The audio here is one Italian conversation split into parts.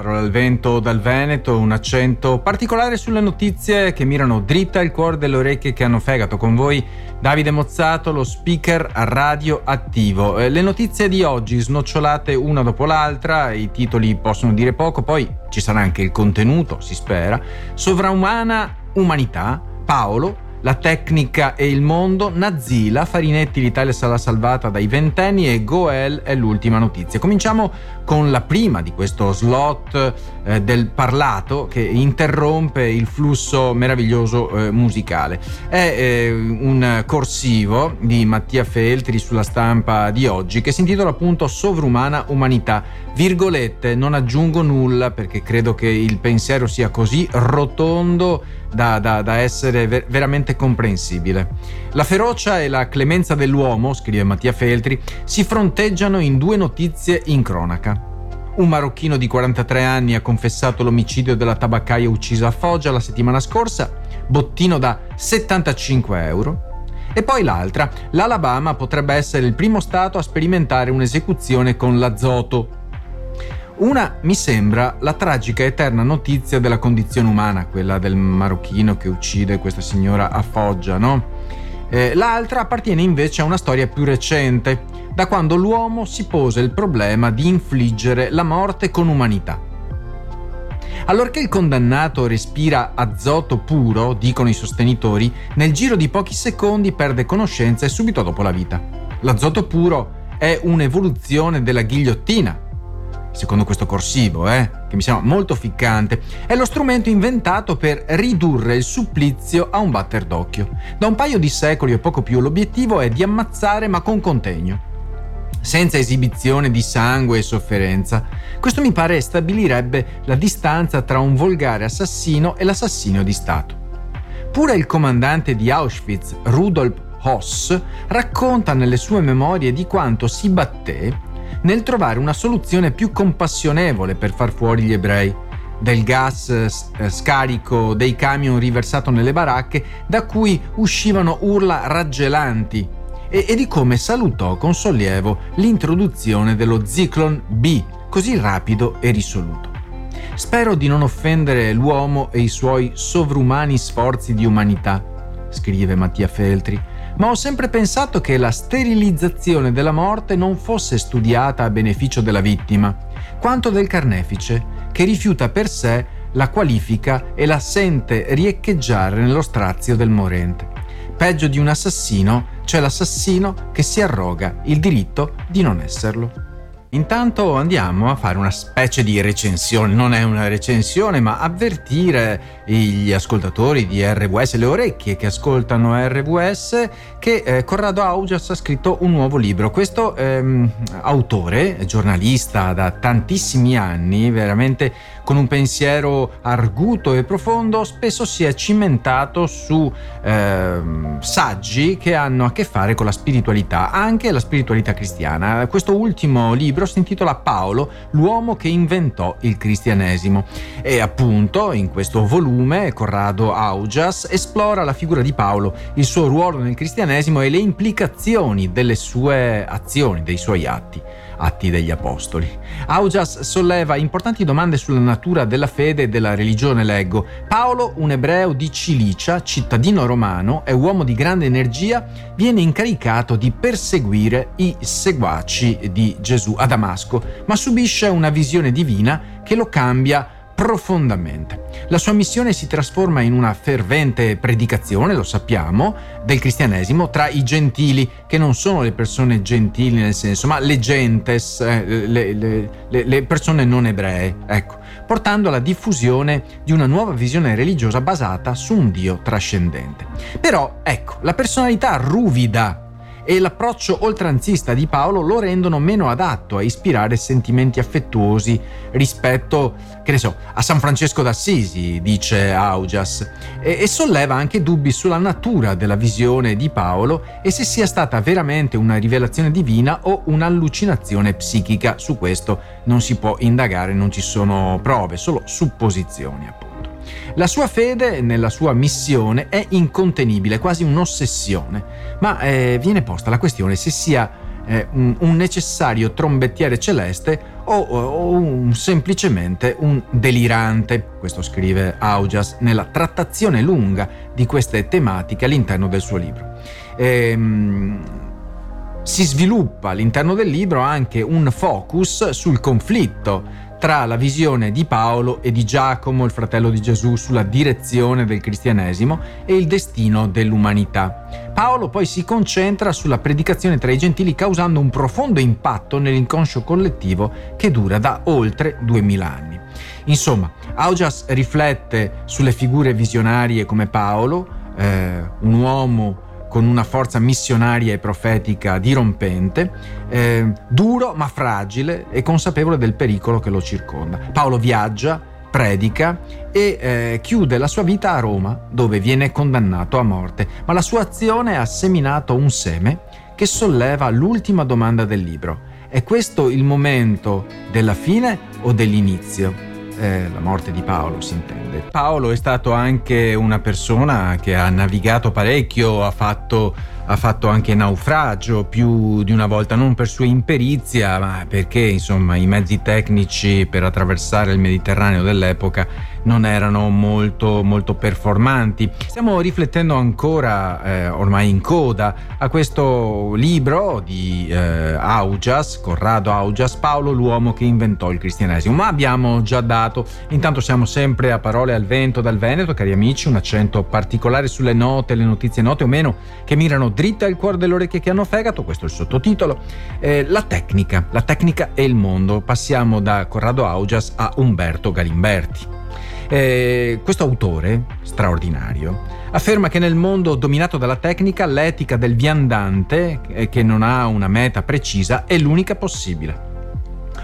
parole al vento dal Veneto, un accento particolare sulle notizie che mirano dritta al cuore delle orecchie che hanno fegato. Con voi Davide Mozzato, lo speaker a radio attivo. Eh, le notizie di oggi snocciolate una dopo l'altra, i titoli possono dire poco, poi ci sarà anche il contenuto, si spera. Sovraumana umanità, Paolo, la tecnica e il mondo, Nazila, Farinetti l'Italia sarà salvata dai ventenni e Goel è l'ultima notizia. Cominciamo con la prima di questo slot eh, del parlato che interrompe il flusso meraviglioso eh, musicale. È eh, un corsivo di Mattia Feltri sulla stampa di oggi che si intitola appunto Sovrumana Umanità. Virgolette, non aggiungo nulla perché credo che il pensiero sia così rotondo da, da, da essere ver- veramente comprensibile. La ferocia e la clemenza dell'uomo, scrive Mattia Feltri, si fronteggiano in due notizie in cronaca. Un marocchino di 43 anni ha confessato l'omicidio della tabaccaia uccisa a Foggia la settimana scorsa, bottino da 75 euro. E poi l'altra, l'Alabama potrebbe essere il primo stato a sperimentare un'esecuzione con l'azoto, una mi sembra la tragica eterna notizia della condizione umana, quella del marocchino che uccide questa signora a Foggia, no? Eh, l'altra appartiene invece a una storia più recente, da quando l'uomo si pose il problema di infliggere la morte con umanità. Allorché il condannato respira azoto puro, dicono i sostenitori, nel giro di pochi secondi perde conoscenza e subito dopo la vita. L'azoto puro è un'evoluzione della ghigliottina, secondo questo corsivo, eh, che mi sembra molto ficcante, è lo strumento inventato per ridurre il supplizio a un batter d'occhio. Da un paio di secoli o poco più l'obiettivo è di ammazzare ma con contegno senza esibizione di sangue e sofferenza. Questo mi pare stabilirebbe la distanza tra un volgare assassino e l'assassino di Stato. Pure il comandante di Auschwitz, Rudolf Hoss, racconta nelle sue memorie di quanto si batté nel trovare una soluzione più compassionevole per far fuori gli ebrei. Del gas eh, scarico dei camion riversato nelle baracche da cui uscivano urla raggelanti. E, e di come salutò con sollievo l'introduzione dello Zyklon B così rapido e risoluto. Spero di non offendere l'uomo e i suoi sovrumani sforzi di umanità, scrive Mattia Feltri, ma ho sempre pensato che la sterilizzazione della morte non fosse studiata a beneficio della vittima, quanto del carnefice, che rifiuta per sé la qualifica e la sente riecheggiare nello strazio del morente. Peggio di un assassino c'è l'assassino che si arroga il diritto di non esserlo. Intanto andiamo a fare una specie di recensione, non è una recensione, ma avvertire gli ascoltatori di RWS, le orecchie che ascoltano RWS, che eh, Corrado Augias ha scritto un nuovo libro. Questo ehm, autore, giornalista da tantissimi anni, veramente con un pensiero arguto e profondo, spesso si è cimentato su ehm, saggi che hanno a che fare con la spiritualità, anche la spiritualità cristiana. Questo ultimo libro si intitola Paolo, l'uomo che inventò il cristianesimo. E appunto in questo volume Corrado Augias esplora la figura di Paolo, il suo ruolo nel cristianesimo e le implicazioni delle sue azioni, dei suoi atti. Atti degli Apostoli. Augias solleva importanti domande sulla natura della fede e della religione, leggo. Paolo, un ebreo di Cilicia, cittadino romano e uomo di grande energia, viene incaricato di perseguire i seguaci di Gesù a Damasco, ma subisce una visione divina che lo cambia profondamente. La sua missione si trasforma in una fervente predicazione, lo sappiamo, del cristianesimo tra i gentili, che non sono le persone gentili nel senso, ma le gentes, eh, le, le, le, persone non ebree, ecco, portando alla diffusione di una nuova visione religiosa basata su un Dio trascendente. Però, ecco, la personalità ruvida e l'approccio oltranzista di Paolo lo rendono meno adatto a ispirare sentimenti affettuosi rispetto, che ne so, a San Francesco d'Assisi, dice Augias, e, e solleva anche dubbi sulla natura della visione di Paolo e se sia stata veramente una rivelazione divina o un'allucinazione psichica. Su questo non si può indagare, non ci sono prove, solo supposizioni appunto. La sua fede nella sua missione è incontenibile, quasi un'ossessione, ma eh, viene posta la questione se sia eh, un, un necessario trombettiere celeste o, o un, semplicemente un delirante, questo scrive Augias nella trattazione lunga di queste tematiche all'interno del suo libro. Ehm, si sviluppa all'interno del libro anche un focus sul conflitto tra la visione di Paolo e di Giacomo, il fratello di Gesù, sulla direzione del cristianesimo e il destino dell'umanità. Paolo poi si concentra sulla predicazione tra i gentili causando un profondo impatto nell'inconscio collettivo che dura da oltre duemila anni. Insomma, Augias riflette sulle figure visionarie come Paolo, eh, un uomo con una forza missionaria e profetica dirompente, eh, duro ma fragile e consapevole del pericolo che lo circonda. Paolo viaggia, predica e eh, chiude la sua vita a Roma, dove viene condannato a morte, ma la sua azione ha seminato un seme che solleva l'ultima domanda del libro. È questo il momento della fine o dell'inizio? Eh, la morte di Paolo si intende. Paolo è stato anche una persona che ha navigato parecchio, ha fatto, ha fatto anche naufragio più di una volta, non per sua imperizia, ma perché insomma i mezzi tecnici per attraversare il Mediterraneo dell'epoca non erano molto, molto performanti. Stiamo riflettendo ancora, eh, ormai in coda, a questo libro di eh, Augias, Corrado Augias, Paolo l'uomo che inventò il cristianesimo, ma abbiamo già dato, intanto siamo sempre a parole al vento dal Veneto, cari amici, un accento particolare sulle note, le notizie note o meno, che mirano dritta al cuore delle orecchie che hanno fegato, questo è il sottotitolo, eh, la tecnica, la tecnica e il mondo. Passiamo da Corrado Augias a Umberto Galimberti. Eh, questo autore, straordinario, afferma che nel mondo dominato dalla tecnica l'etica del viandante, eh, che non ha una meta precisa, è l'unica possibile.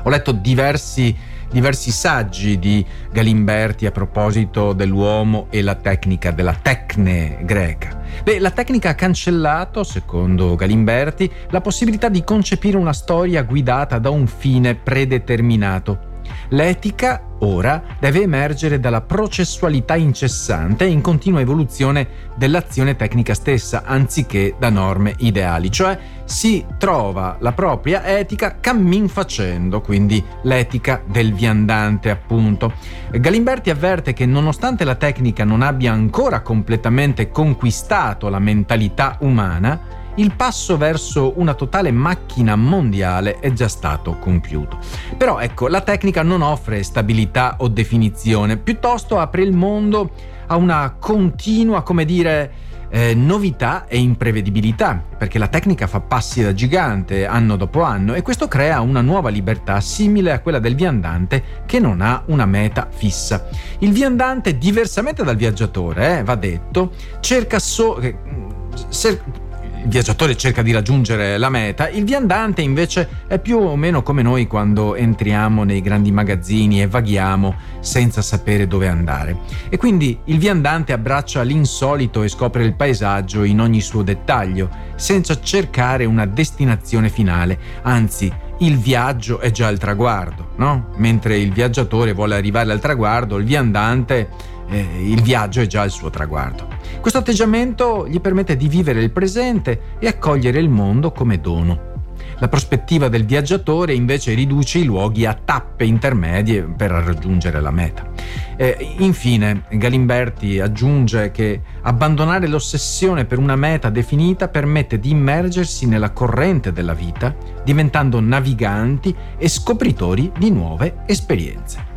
Ho letto diversi, diversi saggi di Galimberti a proposito dell'uomo e la tecnica della tecne greca. Beh, la tecnica ha cancellato, secondo Galimberti, la possibilità di concepire una storia guidata da un fine predeterminato L'etica, ora, deve emergere dalla processualità incessante e in continua evoluzione dell'azione tecnica stessa, anziché da norme ideali, cioè si trova la propria etica cammin facendo, quindi l'etica del viandante, appunto. Galimberti avverte che nonostante la tecnica non abbia ancora completamente conquistato la mentalità umana, il passo verso una totale macchina mondiale è già stato compiuto. Però ecco, la tecnica non offre stabilità o definizione, piuttosto apre il mondo a una continua, come dire, eh, novità e imprevedibilità, perché la tecnica fa passi da gigante anno dopo anno e questo crea una nuova libertà simile a quella del viandante che non ha una meta fissa. Il viandante, diversamente dal viaggiatore, eh, va detto, cerca solo... Eh, viaggiatore cerca di raggiungere la meta, il viandante invece è più o meno come noi quando entriamo nei grandi magazzini e vaghiamo senza sapere dove andare. E quindi il viandante abbraccia l'insolito e scopre il paesaggio in ogni suo dettaglio, senza cercare una destinazione finale, anzi il viaggio è già il traguardo, no? Mentre il viaggiatore vuole arrivare al traguardo, il viandante, eh, il viaggio è già il suo traguardo. Questo atteggiamento gli permette di vivere il presente e accogliere il mondo come dono. La prospettiva del viaggiatore invece riduce i luoghi a tappe intermedie per raggiungere la meta. Eh, infine, Galimberti aggiunge che abbandonare l'ossessione per una meta definita permette di immergersi nella corrente della vita, diventando naviganti e scopritori di nuove esperienze.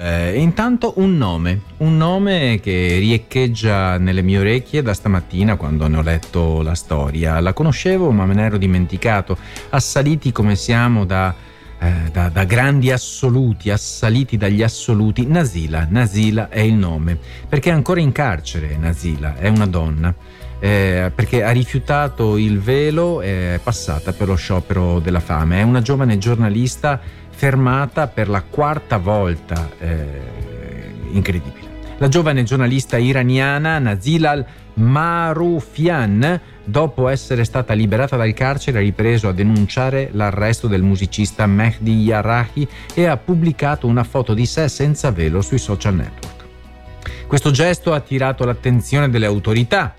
Eh, intanto un nome, un nome che riecheggia nelle mie orecchie da stamattina quando ne ho letto la storia. La conoscevo ma me ne ero dimenticato. Assaliti come siamo da, eh, da, da grandi assoluti, assaliti dagli assoluti. Nasila, Nasila è il nome, perché è ancora in carcere Nasila, è una donna. Eh, perché ha rifiutato il velo e è passata per lo sciopero della fame. È una giovane giornalista fermata per la quarta volta, eh, incredibile. La giovane giornalista iraniana Nazilal Marufian, dopo essere stata liberata dal carcere, ha ripreso a denunciare l'arresto del musicista Mehdi Yarahi e ha pubblicato una foto di sé senza velo sui social network. Questo gesto ha attirato l'attenzione delle autorità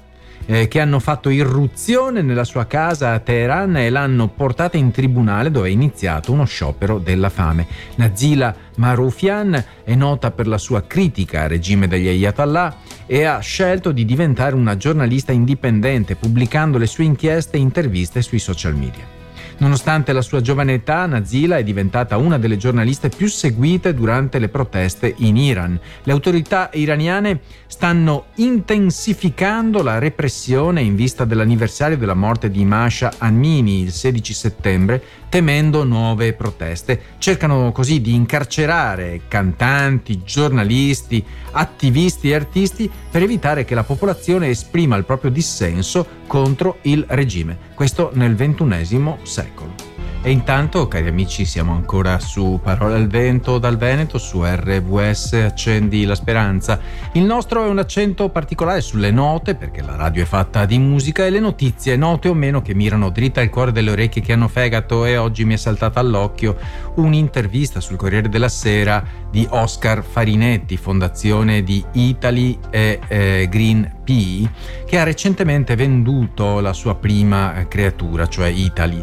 eh, che hanno fatto irruzione nella sua casa a Teheran e l'hanno portata in tribunale dove è iniziato uno sciopero della fame. Nazila Maroufian è nota per la sua critica al regime degli Ayatollah e ha scelto di diventare una giornalista indipendente pubblicando le sue inchieste e interviste sui social media. Nonostante la sua giovane età, Nazila è diventata una delle giornaliste più seguite durante le proteste in Iran. Le autorità iraniane stanno intensificando la repressione in vista dell'anniversario della morte di Masha Amini il 16 settembre, temendo nuove proteste. Cercano così di incarcerare cantanti, giornalisti, attivisti e artisti per evitare che la popolazione esprima il proprio dissenso contro il regime. Questo nel XXI secolo. E intanto, cari amici, siamo ancora su Parole al Vento dal Veneto, su RVS Accendi la Speranza. Il nostro è un accento particolare sulle note, perché la radio è fatta di musica, e le notizie, note o meno, che mirano dritta al cuore delle orecchie che hanno fegato. E oggi mi è saltata all'occhio un'intervista sul Corriere della Sera di Oscar Farinetti, fondazione di Italy e eh, Green Pea, che ha recentemente venduto la sua prima creatura, cioè Italy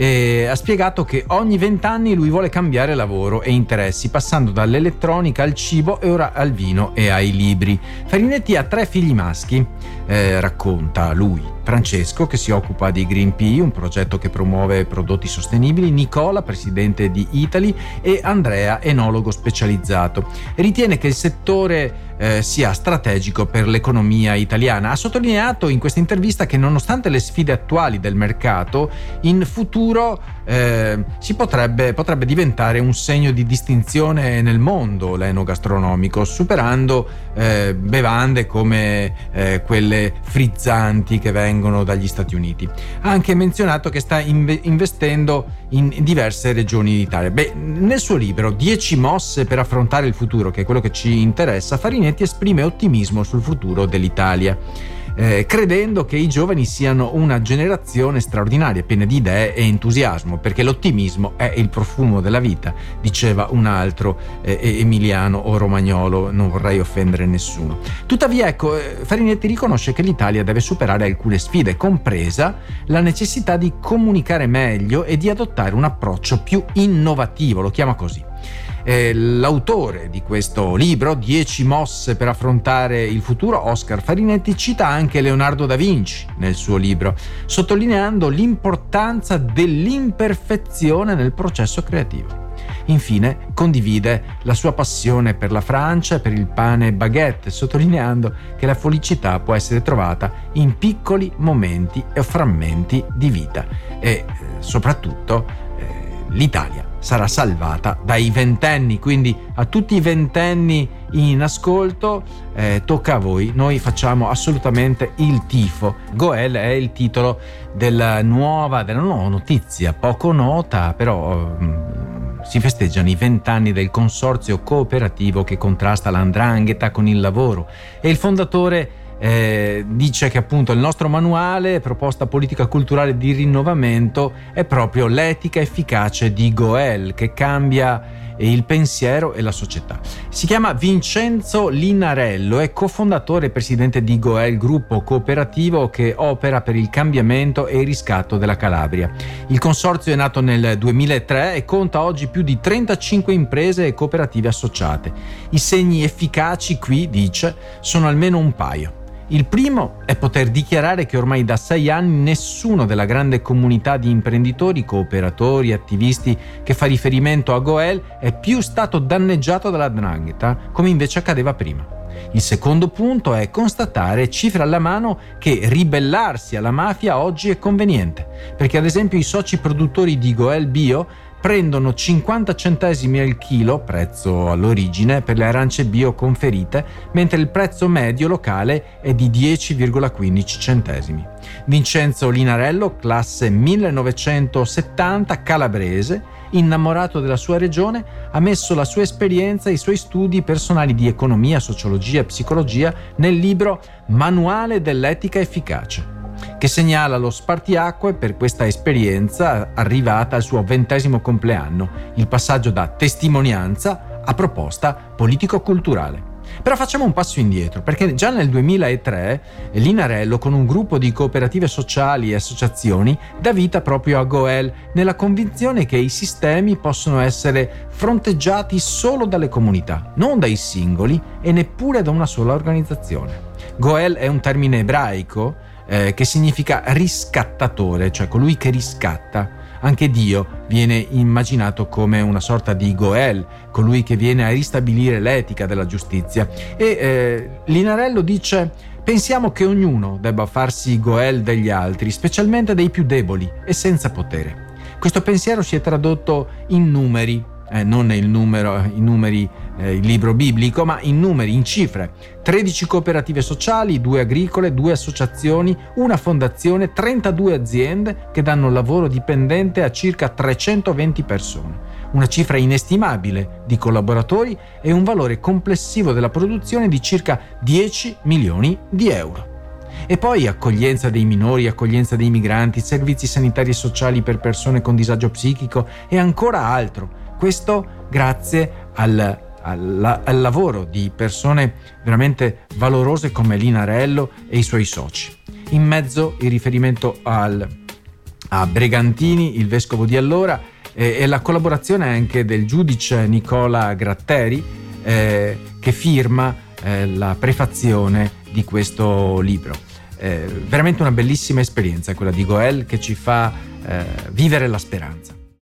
e ha spiegato che ogni vent'anni lui vuole cambiare lavoro e interessi, passando dall'elettronica al cibo e ora al vino e ai libri. Farinetti ha tre figli maschi, eh, racconta lui. Francesco, che si occupa di Green Pea, un progetto che promuove prodotti sostenibili, Nicola, presidente di Italy, e Andrea, enologo specializzato. Ritiene che il settore eh, sia strategico per l'economia italiana. Ha sottolineato in questa intervista che nonostante le sfide attuali del mercato, in futuro eh, si potrebbe, potrebbe, diventare un segno di distinzione nel mondo l'enogastronomico, superando eh, bevande come eh, quelle frizzanti che vengono dagli Stati Uniti. Ha anche menzionato che sta inve- investendo in diverse regioni d'Italia. Beh, nel suo libro 10 mosse per affrontare il futuro, che è quello che ci interessa, Farinetti esprime ottimismo sul futuro dell'Italia eh, credendo che i giovani siano una generazione straordinaria, piena di idee e entusiasmo, perché l'ottimismo è il profumo della vita, diceva un altro eh, emiliano o romagnolo, non vorrei offendere nessuno. Tuttavia, ecco, eh, Farinetti riconosce che l'Italia deve superare alcune sfide, compresa la necessità di comunicare meglio e di adottare un approccio più innovativo, lo chiama così. Eh, l'autore di questo libro, 10 mosse per affrontare il futuro, Oscar Farinetti, cita anche Leonardo da Vinci nel suo libro, sottolineando l'importanza dell'imperfezione nel processo creativo. Infine condivide la sua passione per la Francia e per il pane baguette, sottolineando che la felicità può essere trovata in piccoli momenti e frammenti di vita e eh, soprattutto l'Italia sarà salvata dai ventenni, quindi a tutti i ventenni in ascolto eh, tocca a voi, noi facciamo assolutamente il tifo. Goel è il titolo della nuova, della nuova notizia, poco nota, però um, si festeggiano i vent'anni del consorzio cooperativo che contrasta l'andrangheta con il lavoro e il fondatore eh, dice che appunto il nostro manuale, proposta politica culturale di rinnovamento, è proprio l'etica efficace di Goel che cambia il pensiero e la società. Si chiama Vincenzo Linarello, è cofondatore e presidente di Goel, gruppo cooperativo che opera per il cambiamento e il riscatto della Calabria. Il consorzio è nato nel 2003 e conta oggi più di 35 imprese e cooperative associate. I segni efficaci qui, dice, sono almeno un paio. Il primo è poter dichiarare che ormai da sei anni nessuno della grande comunità di imprenditori, cooperatori, attivisti che fa riferimento a Goel è più stato danneggiato dalla drangheta come invece accadeva prima. Il secondo punto è constatare, cifre alla mano, che ribellarsi alla mafia oggi è conveniente, perché ad esempio i soci produttori di Goel Bio prendono 50 centesimi al chilo, prezzo all'origine, per le arance bio conferite, mentre il prezzo medio locale è di 10,15 centesimi. Vincenzo Linarello, classe 1970, calabrese, innamorato della sua regione, ha messo la sua esperienza e i suoi studi personali di economia, sociologia e psicologia nel libro Manuale dell'etica efficace che segnala lo spartiacque per questa esperienza arrivata al suo ventesimo compleanno, il passaggio da testimonianza a proposta politico-culturale. Però facciamo un passo indietro, perché già nel 2003 Linarello, con un gruppo di cooperative sociali e associazioni, dà vita proprio a Goel, nella convinzione che i sistemi possono essere fronteggiati solo dalle comunità, non dai singoli e neppure da una sola organizzazione. Goel è un termine ebraico eh, che significa riscattatore, cioè colui che riscatta. Anche Dio viene immaginato come una sorta di Goel, colui che viene a ristabilire l'etica della giustizia. E eh, Linarello dice pensiamo che ognuno debba farsi Goel degli altri, specialmente dei più deboli e senza potere. Questo pensiero si è tradotto in numeri, eh, non numero, i numeri, eh, il libro biblico, ma in numeri, in cifre. 13 cooperative sociali, 2 agricole, 2 associazioni, una fondazione, 32 aziende che danno lavoro dipendente a circa 320 persone. Una cifra inestimabile di collaboratori e un valore complessivo della produzione di circa 10 milioni di euro. E poi accoglienza dei minori, accoglienza dei migranti, servizi sanitari e sociali per persone con disagio psichico e ancora altro questo grazie al, al, al lavoro di persone veramente valorose come Linarello e i suoi soci. In mezzo il riferimento al, a Bregantini, il vescovo di allora, eh, e la collaborazione anche del giudice Nicola Gratteri eh, che firma eh, la prefazione di questo libro. Eh, veramente una bellissima esperienza quella di Goel che ci fa eh, vivere la speranza.